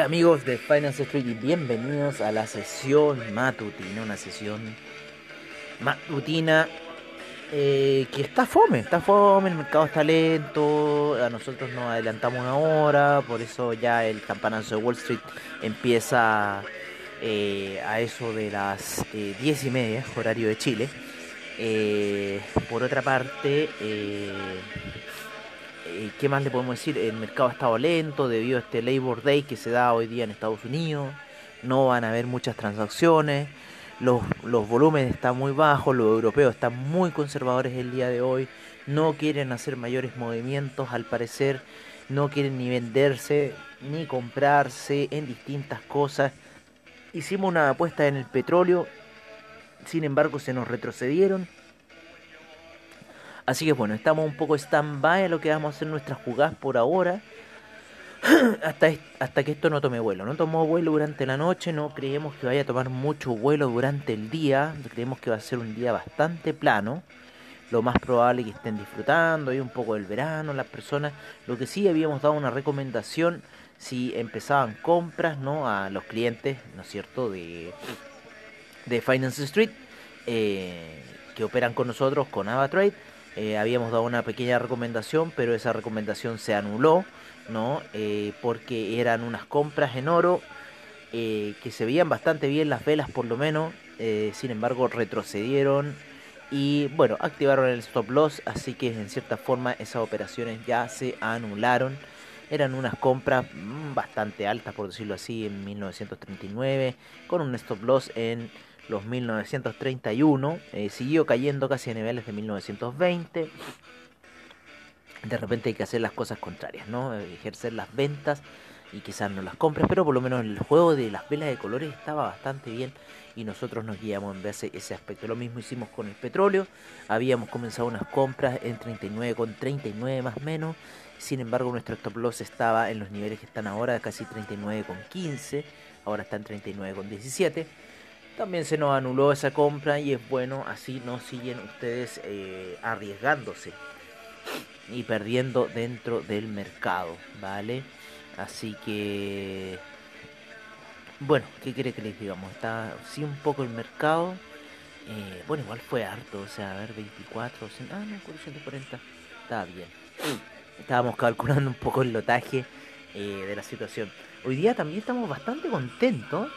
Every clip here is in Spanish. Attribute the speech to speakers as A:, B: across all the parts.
A: Hola amigos de Finance Street y bienvenidos a la sesión matutina, una sesión matutina eh, que está fome, está fome, el mercado está lento, a nosotros nos adelantamos una hora, por eso ya el campanazo de Wall Street empieza eh, a eso de las eh, diez y media, horario de Chile. por otra parte, eh, ¿qué más le podemos decir? El mercado ha estado lento debido a este Labor Day que se da hoy día en Estados Unidos. No van a haber muchas transacciones. Los, los volúmenes están muy bajos. Los europeos están muy conservadores el día de hoy. No quieren hacer mayores movimientos al parecer. No quieren ni venderse ni comprarse en distintas cosas. Hicimos una apuesta en el petróleo. Sin embargo, se nos retrocedieron Así que bueno, estamos un poco stand-by a lo que vamos a hacer nuestras jugadas por ahora. hasta, hasta que esto no tome vuelo. No tomó vuelo durante la noche, no creemos que vaya a tomar mucho vuelo durante el día. Creemos que va a ser un día bastante plano. Lo más probable es que estén disfrutando, hay un poco del verano las personas. Lo que sí habíamos dado una recomendación si empezaban compras ¿no? a los clientes, ¿no es cierto?, de, de Finance Street, eh, que operan con nosotros, con AvaTrade eh, habíamos dado una pequeña recomendación, pero esa recomendación se anuló, ¿no? Eh, porque eran unas compras en oro eh, que se veían bastante bien las velas por lo menos, sin embargo retrocedieron y bueno, activaron el stop loss, así que en cierta forma esas operaciones ya se anularon. Eran unas compras mm, bastante altas, por decirlo así, en 1939, con un stop loss en los 1931, eh, siguió cayendo casi a niveles de 1920. De repente hay que hacer las cosas contrarias, ¿no? Ejercer las ventas y quizás no las compras, pero por lo menos el juego de las velas de colores estaba bastante bien y nosotros nos guiamos en ese, ese aspecto. Lo mismo hicimos con el petróleo, habíamos comenzado unas compras en 39 con 39 más menos, sin embargo nuestro stop loss estaba en los niveles que están ahora, casi 39 con 15, ahora está en 39 con 17 también se nos anuló esa compra y es bueno, así no siguen ustedes eh, arriesgándose y perdiendo dentro del mercado, ¿vale? Así que, bueno, ¿qué quiere que les digamos? Está sí un poco el mercado. Eh, bueno, igual fue harto, o sea, a ver, 24, ah, no, 440, está bien. Estábamos calculando un poco el lotaje eh, de la situación. Hoy día también estamos bastante contentos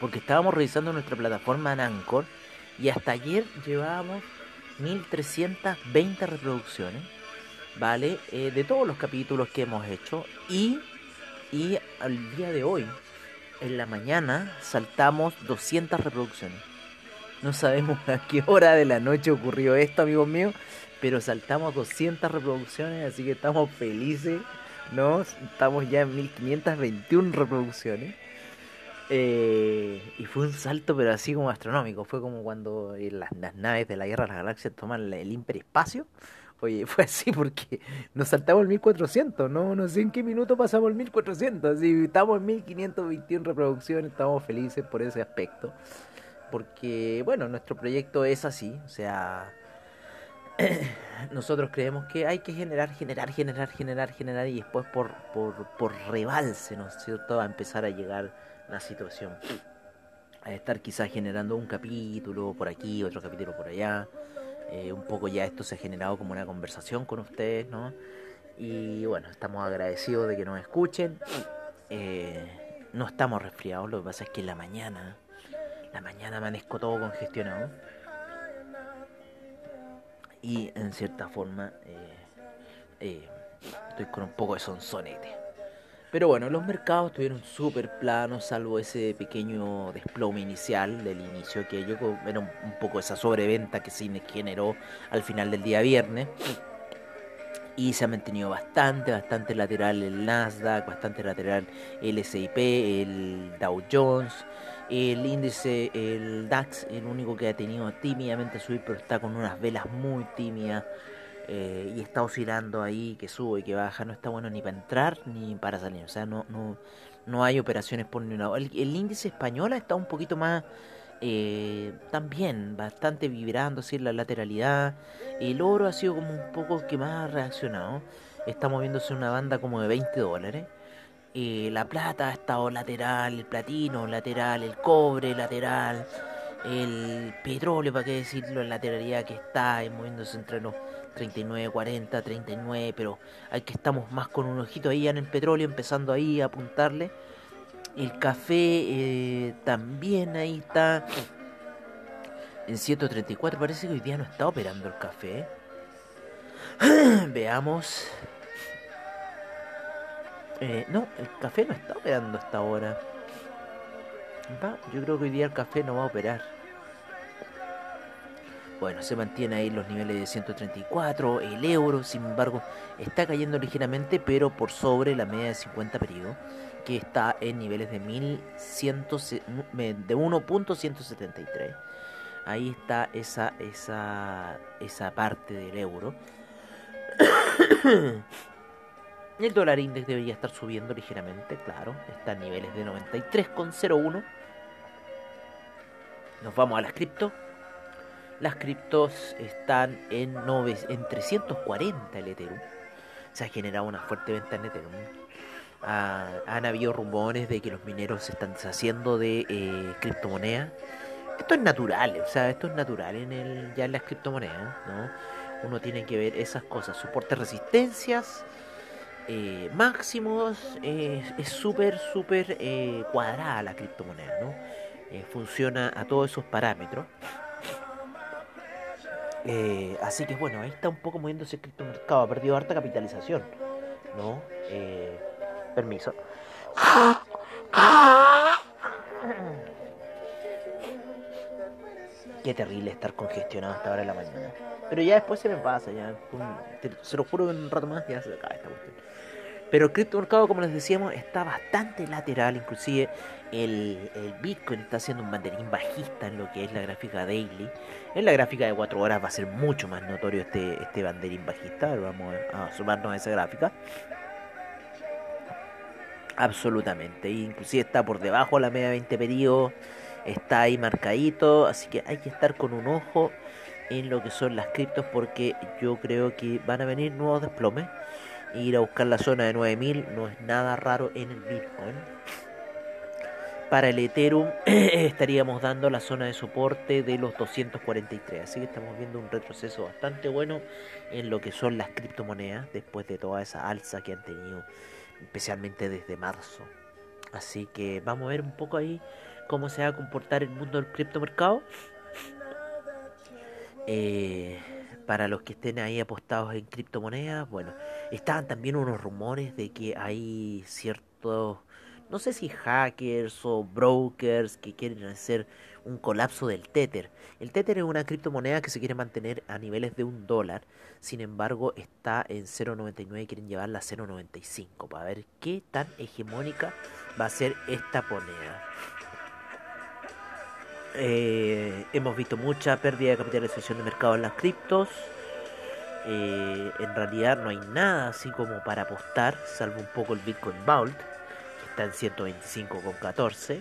A: porque estábamos revisando nuestra plataforma en Anchor y hasta ayer llevábamos 1320 reproducciones, ¿vale? Eh, de todos los capítulos que hemos hecho y, y al día de hoy, en la mañana, saltamos 200 reproducciones. No sabemos a qué hora de la noche ocurrió esto, amigos míos, pero saltamos 200 reproducciones, así que estamos felices, ¿no? Estamos ya en 1521 reproducciones. Eh, y fue un salto, pero así como astronómico. Fue como cuando eh, las, naves de la Guerra de las Galaxias toman el hiperespacio. Oye, fue así porque nos saltamos el 1400, ¿no? No sé en qué minuto pasamos el 1400. Así, estamos en 1521 reproducciones, estamos felices por ese aspecto. Porque, bueno, nuestro proyecto es así. O sea, nosotros creemos que hay que generar, generar, generar, generar, generar. Y después por, por, por rebalse, ¿no es cierto? A empezar a llegar la situación. A estar quizás generando un capítulo por aquí, otro capítulo por allá. Eh, un poco ya esto se ha generado como una conversación con ustedes, ¿no? Y bueno, estamos agradecidos de que nos escuchen. Eh, no estamos resfriados, lo que pasa es que en la mañana, la mañana amanezco todo congestionado. Y en cierta forma, eh, estoy con un poco de sonsonete. Pero bueno, los mercados estuvieron súper planos, salvo ese pequeño desplome inicial del inicio, que yo era un poco esa sobreventa que se generó al final del día viernes. Y se ha mantenido bastante, bastante lateral el Nasdaq, bastante lateral el SIP, el Dow Jones, el índice, el DAX, el único que ha tenido tímidamente subir, pero está con unas velas muy tímidas. Eh, y está oscilando ahí, que sube, que baja, no está bueno ni para entrar ni para salir. O sea, no, no, no hay operaciones por ningún lado. El, índice español está un poquito más, eh, también, bastante vibrando, así en la lateralidad. El oro ha sido como un poco que más ha reaccionado. Está moviéndose una banda como de 20 dólares. Eh, la plata ha estado lateral, el platino lateral, el cobre lateral, el petróleo, para qué decirlo, en lateralidad que está, moviéndose entre los 39, 40, 39, pero hay que estamos más con un ojito ahí en el petróleo, empezando ahí a apuntarle. El café eh, también ahí está en 134, parece que hoy día no está operando el café. Veamos. Eh, no, el café no está operando hasta ahora. yo creo que hoy día el café no va a operar. Bueno, se mantiene ahí los niveles de 134, el euro, sin embargo, está cayendo ligeramente, pero por sobre la media de 50 periodos, que está en niveles de, 1100, de 1.173. Ahí está esa, esa, esa parte del euro. El dólar index debería estar subiendo ligeramente, claro, está en niveles de 93,01. Nos vamos a las cripto. Las criptos están en, en 340 el Ethereum. Se ha generado una fuerte venta en Ethereum. Han habido rumores de que los mineros se están deshaciendo de eh, criptomonedas. Esto es natural, o sea, esto es natural en el, ya en las criptomonedas, ¿no? Uno tiene que ver esas cosas, soporte resistencias, eh, máximos, eh, es súper, súper cuadrada la criptomoneda, ¿no? funciona a todos esos parámetros. Eh, así que bueno, ahí está un poco moviéndose el criptomercado, ha perdido harta capitalización, ¿no? Eh, permiso. Qué terrible estar congestionado hasta ahora de la mañana. Pero ya después se me pasa, ya. Se lo juro que en un rato más ya se acaba esta cuestión. Pero el criptomercado, como les decíamos, está bastante lateral. Inclusive el, Bitcoin está haciendo un banderín bajista en lo que es la gráfica daily. En la gráfica de 4 horas va a ser mucho más notorio este, este banderín bajista. Vamos a sumarnos a esa gráfica. Absolutamente. Inclusive está por debajo de la media 20 periodos. Está ahí marcadito. Así que hay que estar con un ojo en lo que son las criptos porque yo creo que van a venir nuevos desplomes ir a buscar la zona de 9000 no es nada raro en el Bitcoin. Para el Ethereum estaríamos dando la zona de soporte de los 243. Así que estamos viendo un retroceso bastante bueno en lo que son las criptomonedas después de toda esa alza que han tenido, especialmente desde marzo. Así que vamos a ver un poco ahí cómo se va a comportar el mundo del criptomercado. Eh, para los que estén ahí apostados en criptomonedas, bueno, estaban también unos rumores de que hay ciertos, no sé si hackers o brokers que quieren hacer un colapso del Tether. El Tether es una criptomoneda que se quiere mantener a niveles de un dólar, sin embargo está en 0.99 y quieren llevarla a 0.95 para ver qué tan hegemónica va a ser esta moneda. Eh, hemos visto mucha pérdida de capitalización de mercado en las criptos. Eh, en realidad no hay nada así como para apostar, salvo un poco el Bitcoin Vault, que está en 125,14.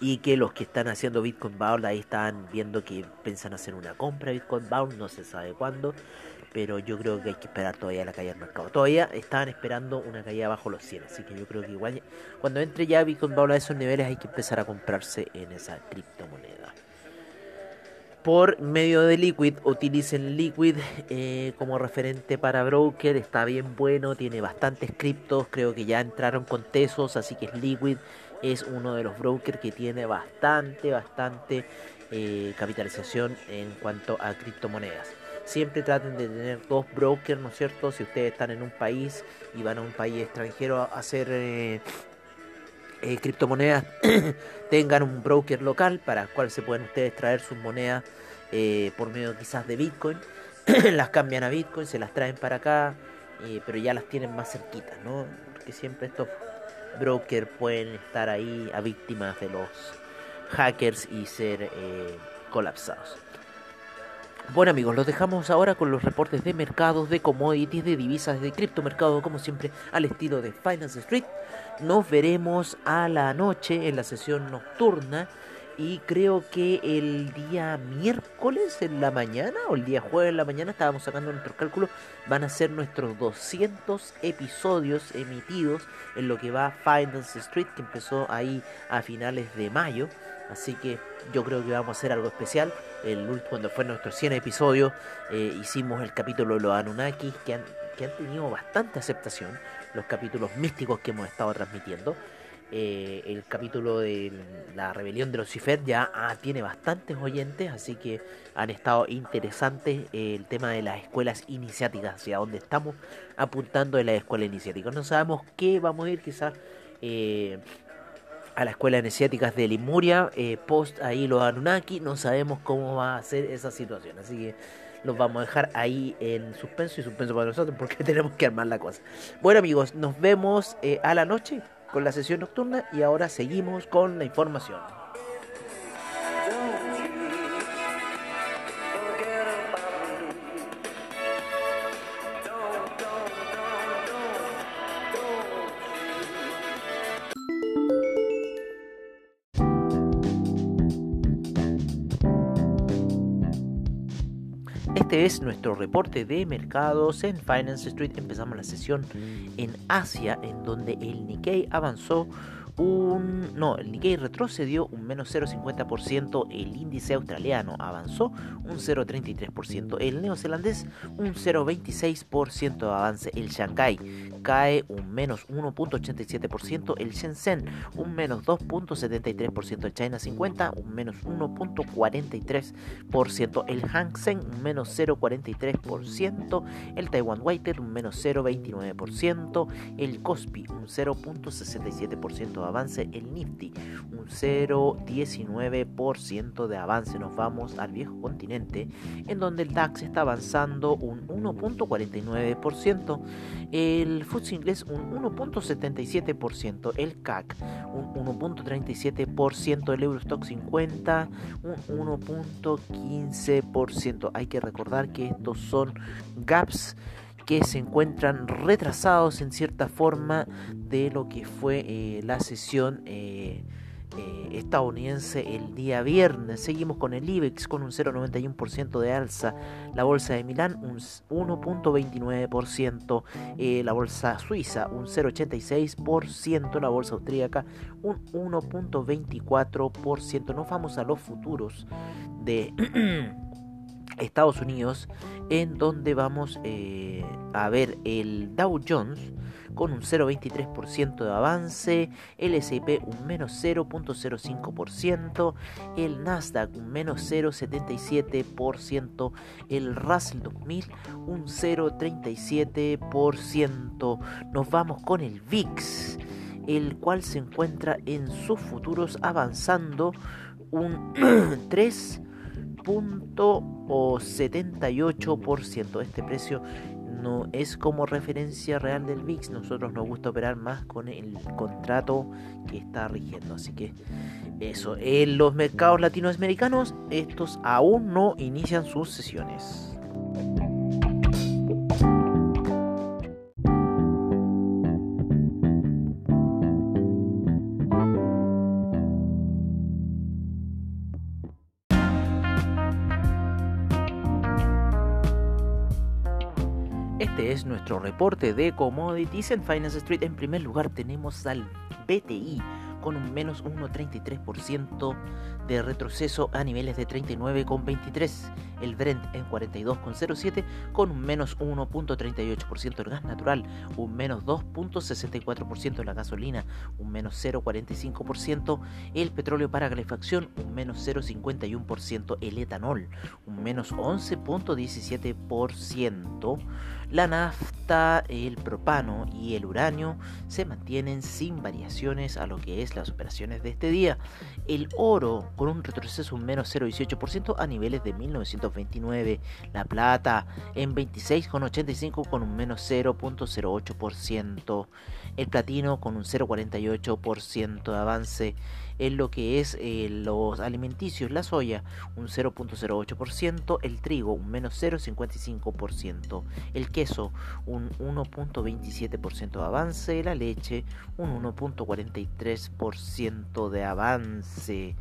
A: Y que los que están haciendo Bitcoin Vault ahí están viendo que piensan hacer una compra de Bitcoin Vault, no se sabe cuándo pero yo creo que hay que esperar todavía la caída del mercado. Todavía estaban esperando una caída bajo los 100, así que yo creo que igual cuando entre ya Bitcoin va a esos niveles hay que empezar a comprarse en esa criptomoneda. Por medio de Liquid, utilicen Liquid eh, como referente para broker, está bien bueno, tiene bastantes criptos, creo que ya entraron con Tesos, así que Liquid es uno de los brokers que tiene bastante, bastante eh, capitalización en cuanto a criptomonedas. siempre traten de tener dos brokers, ¿no es cierto? Si ustedes están en un país y van a un país extranjero a hacer eh, eh, criptomonedas, tengan un broker local para el cual se pueden ustedes traer sus monedas eh, por medio quizás de Bitcoin, las cambian a Bitcoin, se las traen para acá, pero ya las tienen más cerquitas, ¿no? Porque siempre estos brokers pueden estar ahí a víctimas de los hackers y ser colapsados. Bueno amigos, los dejamos ahora con los reportes de mercados, de commodities, de divisas, de criptomercado, como siempre al estilo de Finance Street. Nos veremos a la noche en la sesión nocturna y creo que el día miércoles en la mañana o el día jueves en la mañana estábamos sacando nuestros cálculos, van a ser nuestros 200 episodios emitidos en lo que va Finance Street que empezó ahí a finales de mayo. Así que yo creo que vamos a hacer algo especial. El, cuando fue nuestro 100 episodio, eh, hicimos el capítulo de los Anunnakis, que han, que han tenido bastante aceptación, los capítulos místicos que hemos estado transmitiendo. Eh, el capítulo de la rebelión de Lucifer ya ah, tiene bastantes oyentes, así que han estado interesantes eh, el tema de las escuelas iniciáticas, hacia dónde estamos apuntando en las escuelas iniciáticas. No sabemos qué vamos a ir, quizás a la escuela iniciáticas de Limuria, eh, post ahí los Anunnaki, no sabemos cómo va a ser esa situación, así que los vamos a dejar ahí en suspenso y suspenso para nosotros porque tenemos que armar la cosa. Bueno amigos, nos vemos eh, a la noche con la sesión nocturna y ahora seguimos con la información. Este es nuestro reporte de mercados en Finance Street. Empezamos la sesión en Asia, en donde el Nikkei avanzó un... No, el Nikkei retrocedió un menos 0,50%, el índice australiano avanzó un 0,33%, el neozelandés un 0,26% de avance, el Shanghai cae un menos 1.87%, el Shenzhen un menos 2.73%, el China 50 un menos 1.43%, el Hang Seng un menos 0.43%, el Taiwan Weighted un menos 0.29%, el Kospi un 0.67% de avance, el Nifty un 0.19% de avance, nos vamos al viejo continente en donde el DAX está avanzando un 1.49%, el FTSE inglés un 1.77%, el CAC un 1.37%, el Eurostock 50 un 1.15%. Hay que recordar que estos son gaps que se encuentran retrasados en cierta forma de lo que fue eh, la sesión eh, eh, estadounidense el día viernes. Seguimos con el IBEX con un 0,91% de alza, la bolsa de Milán un 1,29%, la bolsa suiza un 0,86%, la bolsa austríaca un 1,24%. Nos vamos a los futuros de... Estados Unidos, en donde vamos eh, a ver el Dow Jones con un 0,23% de avance, el S&P un menos 0,05%, el Nasdaq un menos 0,77%, el Russell 2000 un 0,37%. Nos vamos con el VIX, el cual se encuentra en sus futuros avanzando un 3 78%. Este precio no es como referencia real del VIX. Nosotros nos gusta operar más con el contrato que está rigiendo. Así que eso. En los mercados latinoamericanos, estos aún no inician sus sesiones. Este es nuestro reporte de commodities en Finance Street. En primer lugar tenemos al BTI con un menos 1,33% de retroceso a niveles de 39,23. El Brent en 42,07 con un menos 1,38%. El gas natural un menos 2,64%. La gasolina un menos 0,45%. El petróleo para calefacción un menos 0,51%. El etanol un menos 11,17%. La nafta, el propano y el uranio se mantienen sin variaciones a lo que es las operaciones de este día. El oro con un retroceso un menos 0,18% a niveles de 1929. La plata en 26,85 con un menos 0,08%. El platino con un 0,48% de avance en lo que es eh, los alimenticios, la soya un 0.08%, el trigo un menos 0.55%, el queso un 1.27% de avance, la leche un 1.43% de avance.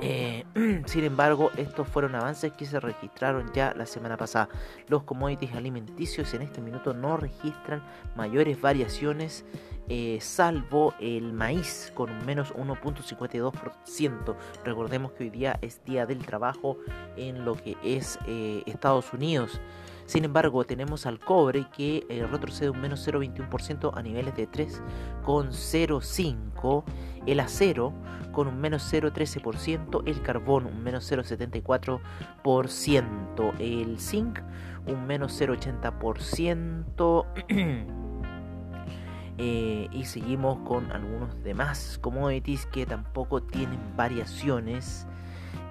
A: Eh, sin embargo, estos fueron avances que se registraron ya la semana pasada. Los commodities alimenticios en este minuto no registran mayores variaciones, eh, salvo el maíz con un menos 1.52%. Recordemos que hoy día es día del trabajo en lo que es eh, Estados Unidos. Sin embargo, tenemos al cobre que retrocede un menos 0,21% a niveles de 3,05%, el acero con un menos 0,13%, el carbón un menos 0,74%, el zinc un menos 0,80%. Eh, y seguimos con algunos demás commodities que tampoco tienen variaciones,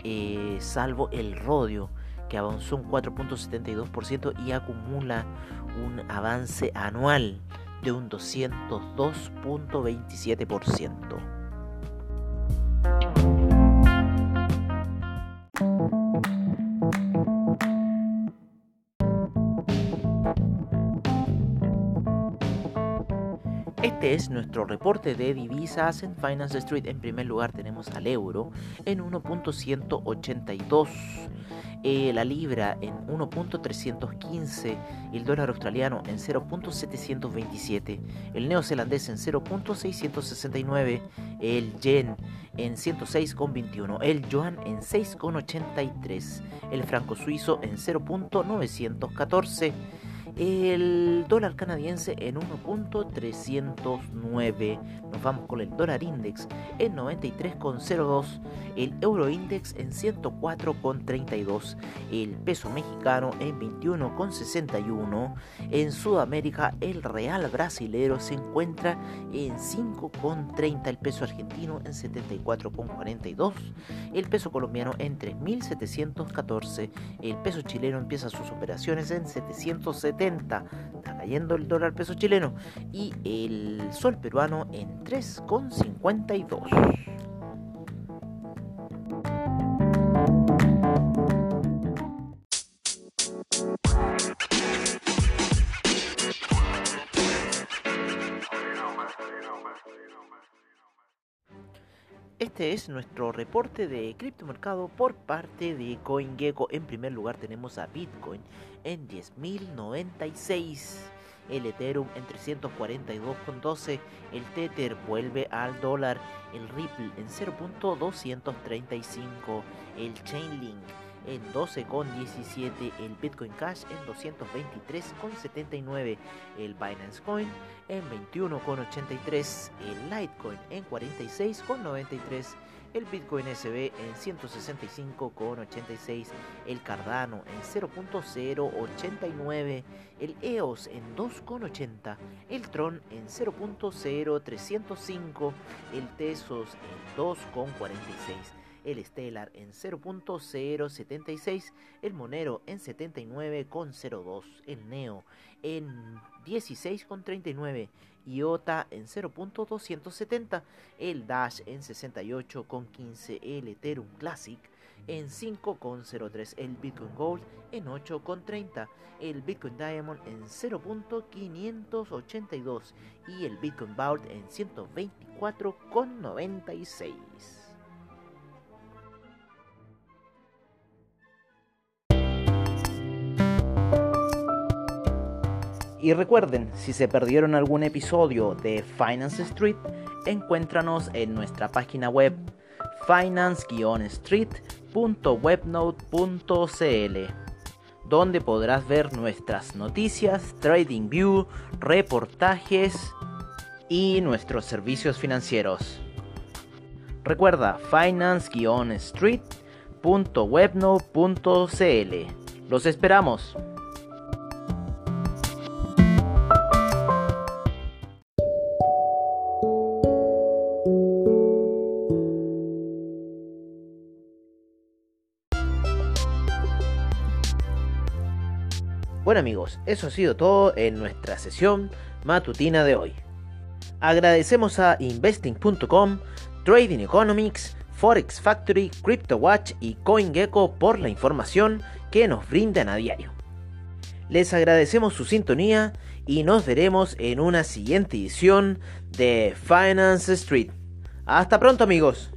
A: eh, salvo el rodio que avanzó un 4.72% y acumula un avance anual de un 202.27%. es nuestro reporte de divisas en Finance Street. En primer lugar tenemos al euro en 1.182 eh, la libra en 1.315, el dólar australiano en 0.727, el neozelandés en 0.669, el yen en 106,21, el yuan en 6,83, el franco suizo en 0.914 el dólar canadiense en 1.309. Nos vamos con el dólar index en 93,02. El euro index en 104,32. El peso mexicano en 21,61. En Sudamérica el real brasilero se encuentra en 5,30. El peso argentino en 74,42. El peso colombiano en 3.714. El peso chileno empieza sus operaciones en 770 está cayendo el dólar peso chileno y el sol peruano en 3,52. Este es nuestro reporte de criptomercado por parte de CoinGecko. En primer lugar tenemos a Bitcoin en 10.096, el Ethereum en 342.12, el Tether vuelve al dólar, el Ripple en 0.235, el Chainlink en 12,17, el Bitcoin Cash en 223,79, el Binance Coin en 21,83, el Litecoin en 46,93, el Bitcoin SB en 165,86, el Cardano en 0.089, el EOS en 2,80, el Tron en 0.0305, el Tesos en 2,46 el Stellar en 0.076, el Monero en 79.02, el Neo en 16.39, IOTA en 0.270, el Dash en 68.15, el Ethereum Classic en 5.03, el Bitcoin Gold en 8.30, el Bitcoin Diamond en 0.582 y el Bitcoin Vault en 124.96. Y recuerden, si se perdieron algún episodio de Finance Street, encuéntranos en nuestra página web finance-street.webnote.cl donde podrás ver nuestras noticias, trading view, reportajes y nuestros servicios financieros. Recuerda finance-street.webnote.cl. Los esperamos. Bueno amigos, eso ha sido todo en nuestra sesión matutina de hoy. Agradecemos a investing.com, Trading Economics, Forex Factory, CryptoWatch y CoinGecko por la información que nos brindan a diario. Les agradecemos su sintonía y nos veremos en una siguiente edición de Finance Street. Hasta pronto amigos.